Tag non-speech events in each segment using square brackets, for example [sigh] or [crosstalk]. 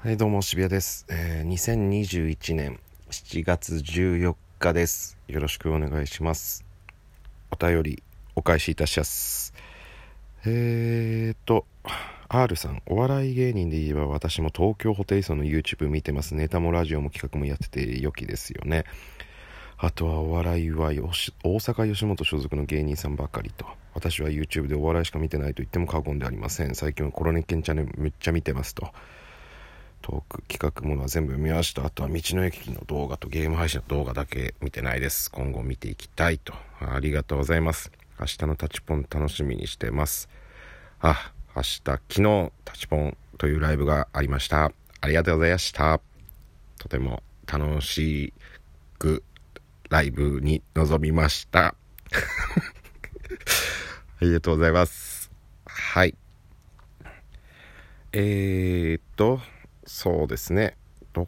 はい、どうも、渋谷です。えー、2021年7月14日です。よろしくお願いします。お便り、お返しいたします。えーと、R さん、お笑い芸人で言えば私も東京ホテイソンの YouTube 見てます。ネタもラジオも企画もやってて良きですよね。あとはお笑いは大阪吉本所属の芸人さんばかりと私は YouTube でお笑いしか見てないと言っても過言ではありません最近はコロネケンチャンネルめっちゃ見てますとトーク企画ものは全部見ました。あとは道の駅の動画とゲーム配信の動画だけ見てないです。今後見ていきたいと。ありがとうございます。明日のタチポン楽しみにしてます。あ明日昨日タチポンというライブがありました。ありがとうございました。とても楽しくライブに臨みました。[laughs] ありがとうございます。はい。えー、っと、そうですね。と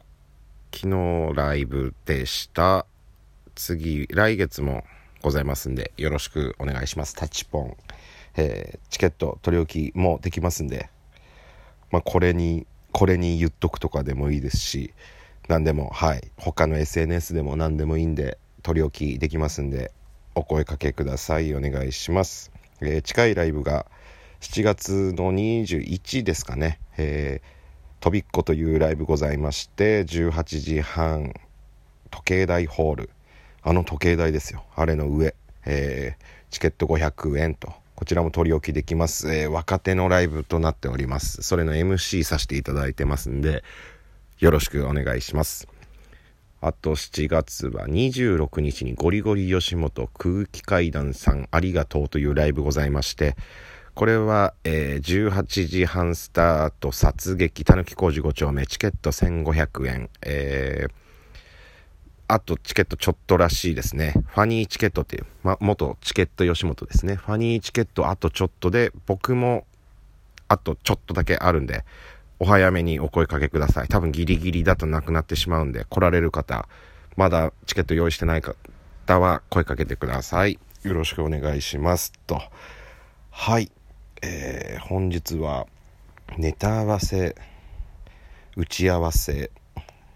昨日ライブでした。次、来月もございますんで、よろしくお願いします。タッチポン。えーチケット取り置きもできますんで、まあ、これに、これに言っとくとかでもいいですし、何でも、はい。他の SNS でも何でもいいんで、取り置きできますんで、お声かけください。お願いします。えー近いライブが7月の21ですかね。えー、とびっこというライブございまして、18時半、時計台ホール。あの時計台ですよ。あれの上。えーチケット500円と。こちらも取り置きできます、えー若手のライブとなっております。それの MC させていただいてますんで、よろしくお願いします。あと7月は26日にゴリゴリ吉本空気階段さんありがとうというライブございまして、これは、えー18時半スタート殺撃たぬき工事5丁目チケット1500円、えーあとチケットちょっとらしいですね。ファニーチケットっていう、ま、元チケット吉本ですね。ファニーチケットあとちょっとで、僕もあとちょっとだけあるんで、お早めにお声かけください。多分ギリギリだとなくなってしまうんで、来られる方、まだチケット用意してない方は声かけてください。よろしくお願いします。と。はい。えー、本日は、ネタ合わせ、打ち合わせ、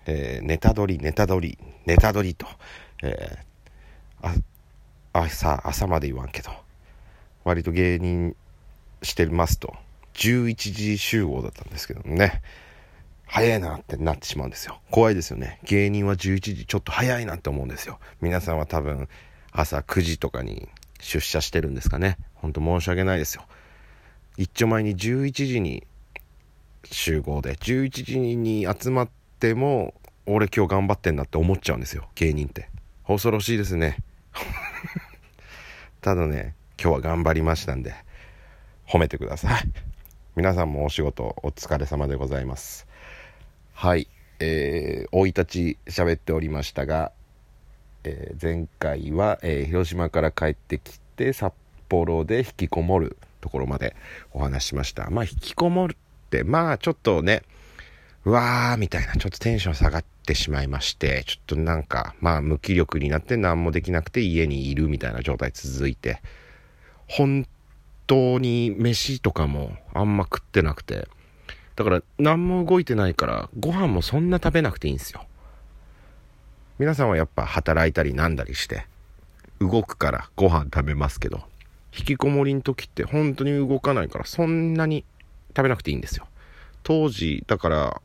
えーネタ撮り、ネタ撮り、ネタ撮りと、えーあ、朝、朝まで言わんけど、割と芸人してますと、11時集合だったんですけどね、早いなってなってしまうんですよ。怖いですよね。芸人は11時ちょっと早いなって思うんですよ。皆さんは多分朝9時とかに出社してるんですかね。ほんと申し訳ないですよ。一丁前に11時に集合で、11時に集まっても、俺今日頑張ってんなって思っちゃうんですよ。芸人って。恐ろしいですね。[laughs] ただね、今日は頑張りましたんで、褒めてください。皆さんもお仕事お疲れ様でございます。はい、えー、生い立ち喋っておりましたが、えー前回は、えー広島から帰ってきて札幌で引きこもるところまでお話しました。まあ引きこもるって、まあちょっとね、うわーみたいな、ちょっとテンション下がってしまいまして、ちょっとなんか、まあ無気力になって何もできなくて家にいるみたいな状態続いて、本当に飯とかもあんま食ってなくて、だから何も動いてないからご飯もそんな食べなくていいんですよ。皆さんはやっぱ働いたりなんだりして動くからご飯食べますけど引きこもりの時って本当に動かないからそんなに食べなくていいんですよ。当時だから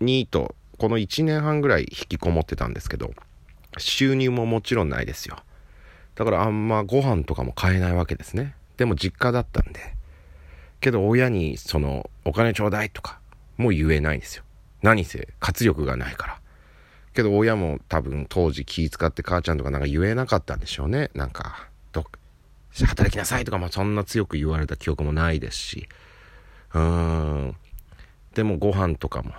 ニートこの1年半ぐらい引きこもってたんですけど収入ももちろんないですよ。だからあんまご飯とかも買えないわけですね。でも実家だったんで。けど親にそのお金ちょうだいとかもう言えないんですよ。何せ活力がないから。けど親も多分当時気使って母ちゃんとかなんか言えなかったんでしょうね。なんか、どっ働きなさいとかもそんな強く言われた記憶もないですし。うーん。でもご飯とかも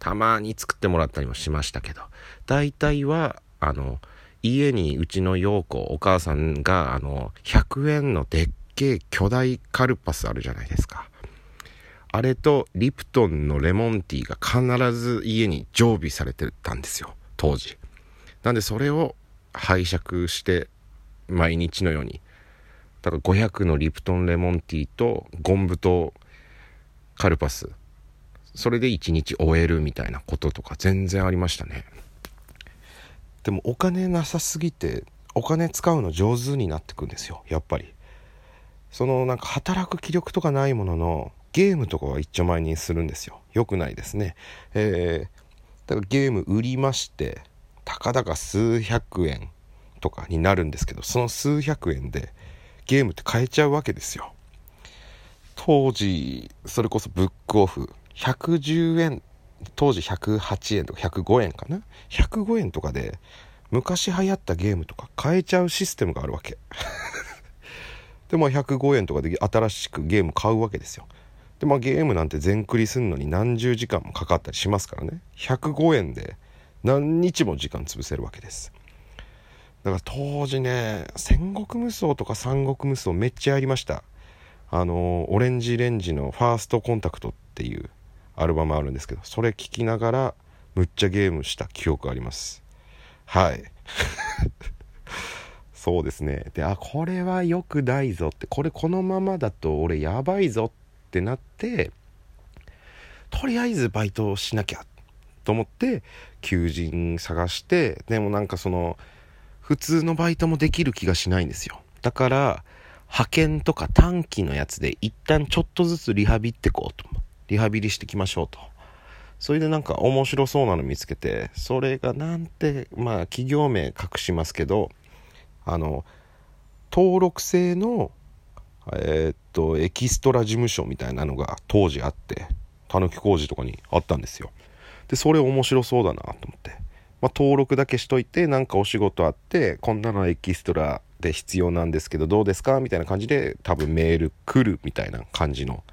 たまに作ってもらったりもしましたけど、大体は、あの、家にうちの陽子、お母さんが、あの、100円のでっけえ巨大カルパスあるじゃないですか。あれとリプトンのレモンティーが必ず家に常備されてたんですよ、当時。なんでそれを拝借して、毎日のように。だから500のリプトンレモンティーとゴンブとカルパス。それで一日終えるみたいなこととか全然ありましたね。でもお金なさすぎてお金使うの上手になってくんですよやっぱり。そのなんか働く気力とかないもののゲームとかは一丁前にするんですよ。よくないですね。えー、だからゲーム売りましてたかだか数百円とかになるんですけどその数百円でゲームって買えちゃうわけですよ。当時それこそブックオフ110円当時108円とか105円かな？105円とかで昔流行ったゲームとか買えちゃうシステムがあるわけ。[laughs] でまあ105円とかで新しくゲーム買うわけですよ。でまあゲームなんて全クリすんのに何十時間もかかったりしますからね。105円で何日も時間潰せるわけです。だから当時ね戦国無双とか三国無双めっちゃやりました。あのオレンジレンジの「ファーストコンタクト」っていうアルバムあるんですけどそれ聴きながらむっちゃゲームした記憶あります。はい。[laughs] そうですね。であこれは良くないぞって。これこのままだと俺やばいぞってなってとりあえずバイトしなきゃと思って求人探してでもなんかその普通のバイトもできる気がしないんですよだから派遣とか短期のやつで一旦ちょっとずつリハビってこうと。リハビリしていきましょうと。それでなんか面白そうなの見つけて、それがなんて、まあ企業名隠しますけど、あの、登録制の、えー、っと、エキストラ事務所みたいなのが当時あって、たぬき工事とかにあったんですよ。で、それ面白そうだなと思って。まあ、登録だけしといて、なんかお仕事あって、こんなのエキストラで必要なんですけどどうですかみたいな感じで多分メール来るみたいな感じの。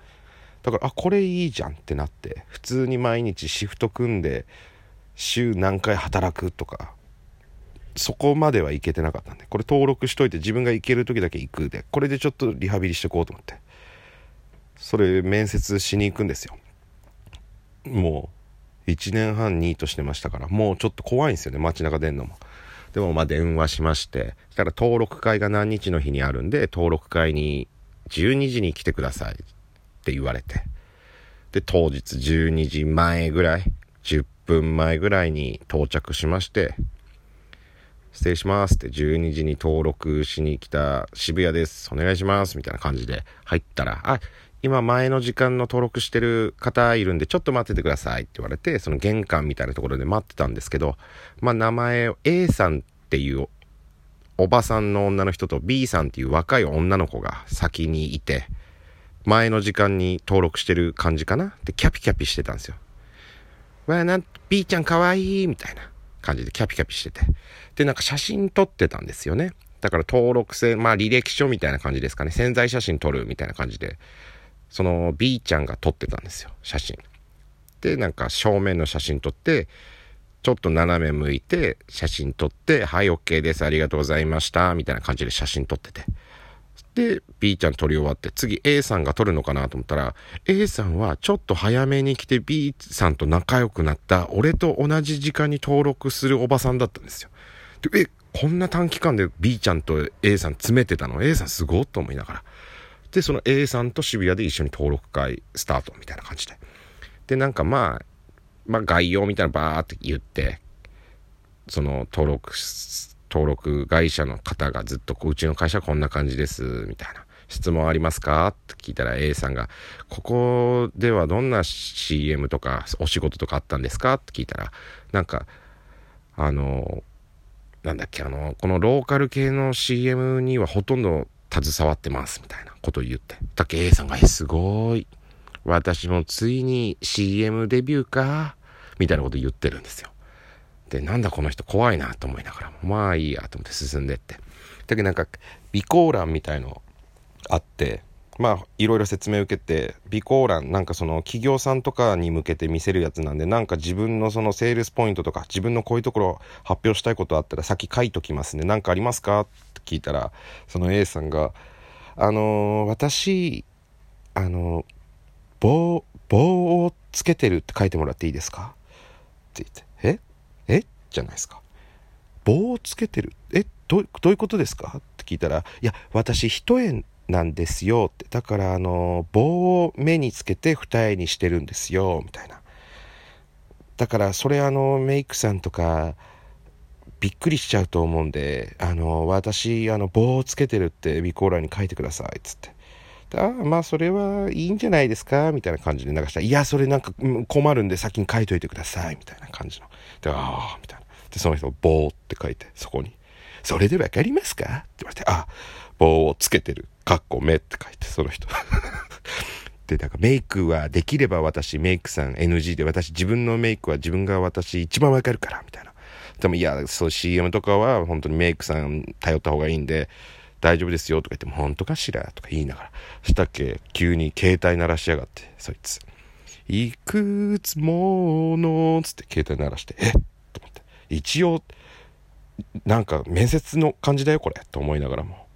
だからあこれいいじゃんってなって普通に毎日シフト組んで週何回働くとかそこまではいけてなかったんでこれ登録しといて自分が行ける時だけ行くでこれでちょっとリハビリしてこうと思ってそれ面接しに行くんですよ。もう1年半ニートしてましたからもうちょっと怖いんですよね街中出んのもでもまあ電話しまして、そしたら登録会が何日の日にあるんで、登録会に12時に来てくださいって言われて。で、当日12時前ぐらい、10分前ぐらいに到着しまして、失礼しますって12時に登録しに来た渋谷です。お願いします。みたいな感じで入ったら、あ、今前の時間の登録してる方いるんでちょっと待っててくださいって言われて、その玄関みたいなところで待ってたんですけど、まあ名前を A さんっていうおばさんの女の人と B さんっていう若い女の子が先にいて、前の時間に登録してる感じかなで、キャピキャピしてたんですよ。わあ、なん、B ちゃんかわいいみたいな感じでキャピキャピしてて。で、なんか写真撮ってたんですよね。だから登録制、まあ履歴書みたいな感じですかね。潜在写真撮るみたいな感じで。その B ちゃんが撮ってたんですよ、写真。で、なんか正面の写真撮って、ちょっと斜め向いて写真撮って、はい、OK です、ありがとうございました、みたいな感じで写真撮ってて。で、B ちゃん撮り終わって、次 A さんが撮るのかなと思ったら、A さんはちょっと早めに来て B さんと仲良くなった、俺と同じ時間に登録するおばさんだったんですよ。で、え、こんな短期間で B ちゃんと A さん詰めてたの ?A さんすごっと思いながら。で、その A さんと渋谷で一緒に登録会スタートみたいな感じで。で、なんかまあ、まあ概要みたいなバーって言って、その登録、登録会社の方がずっとうちの会社はこんな感じです、みたいな。質問ありますか？って聞いたら A さんが、ここではどんな CM とかお仕事とかあったんですか？って聞いたら、なんか、あの、なんだっけ、あの、このローカル系の CM にはほとんど携わってますみたいなことを言って。だけ A さんが、え、すごい。私もついに CM デビューか。みたいなこと言ってるんですよ。で、なんだこの人怖いなと思いながらも、まあいいやと思って進んでって。だけどなんか、備考欄みたいのあって、まあ、いろいろ説明受けて、備考欄、なんかその企業さんとかに向けて見せるやつなんで、なんか自分のそのセールスポイントとか、自分のこういうところ発表したいことあったら先書いときますね。なんかありますか？って聞いたら、その A さんが、あのー、私、あのー、棒、棒をつけてるって書いてもらっていいですか？って言って、え？え？じゃないですか。棒をつけてる。え？どどういうことですか？って聞いたら、いや、私一重なんですよって。だから、あの、棒を目につけて二重にしてるんですよ、みたいな。だから、それあの、メイクさんとか、びっくりしちゃうと思うんで、あの、私、あの、棒をつけてるって備考欄に書いてください、つって。ああ、まあ、それはいいんじゃないですかみたいな感じで流したら、いや、それなんか困るんで先に書いといてください、みたいな感じの。で、ああ、みたいな。で、その人、棒って書いて、そこに。それでわかりますか？って言われて、あ、棒をつけてる。かっこ目って書いて、その人。[laughs] で、だからメイクはできれば私、メイクさん NG で、私自分のメイクは自分が私一番わかるから、みたいな。でもいや、そう CM とかは本当にメイクさん頼った方がいいんで、大丈夫ですよとか言っても、本当かしらとか言いながら。したっけ急に携帯鳴らしやがって、そいつ。いくつもの、つって携帯鳴らして、え？っと思って。一応、なんか面接の感じだよ、これ。と思いながらも。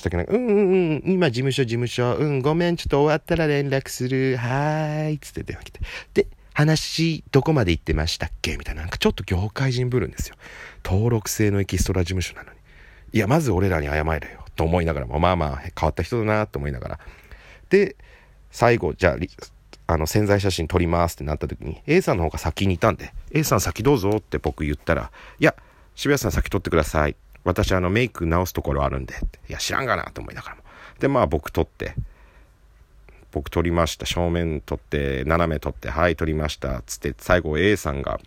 したっけ？な、うんうんうん、今事務所事務所、うん、ごめん、ちょっと終わったら連絡する、はーい、つって電話来て。で、話、どこまで行ってましたっけ？みたいな、なんかちょっと業界人ぶるんですよ。登録制のエキストラ事務所なのに。いや、まず俺らに謝れよ、と思いながらも、まあまあ、変わった人だな、と思いながら。で、最後、じゃあ、あの、潜在写真撮りますってなった時に、A さんの方が先にいたんで、A さん先どうぞって僕言ったら、いや、渋谷さん先撮ってください。私あのメイク直すところあるんで。いや、知らんがなと思いながらも。で、まあ僕撮って、僕撮りました。正面撮って、斜め撮って、はい、撮りました。つって、最後 A さんが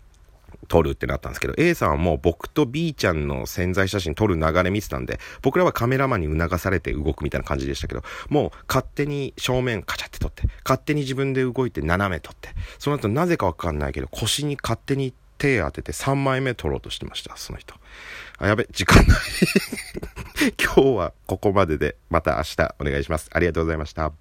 撮るってなったんですけど、A さんはもう僕と B ちゃんの潜在写真撮る流れ見てたんで、僕らはカメラマンに促されて動くみたいな感じでしたけど、もう勝手に正面カチャって撮って、勝手に自分で動いて斜め撮って、その後なぜかわかんないけど、腰に勝手に手当てて3枚目撮ろうとしてました、その人。あ、やべ、時間ない [laughs] 今日はここまでで、また明日お願いします。ありがとうございました。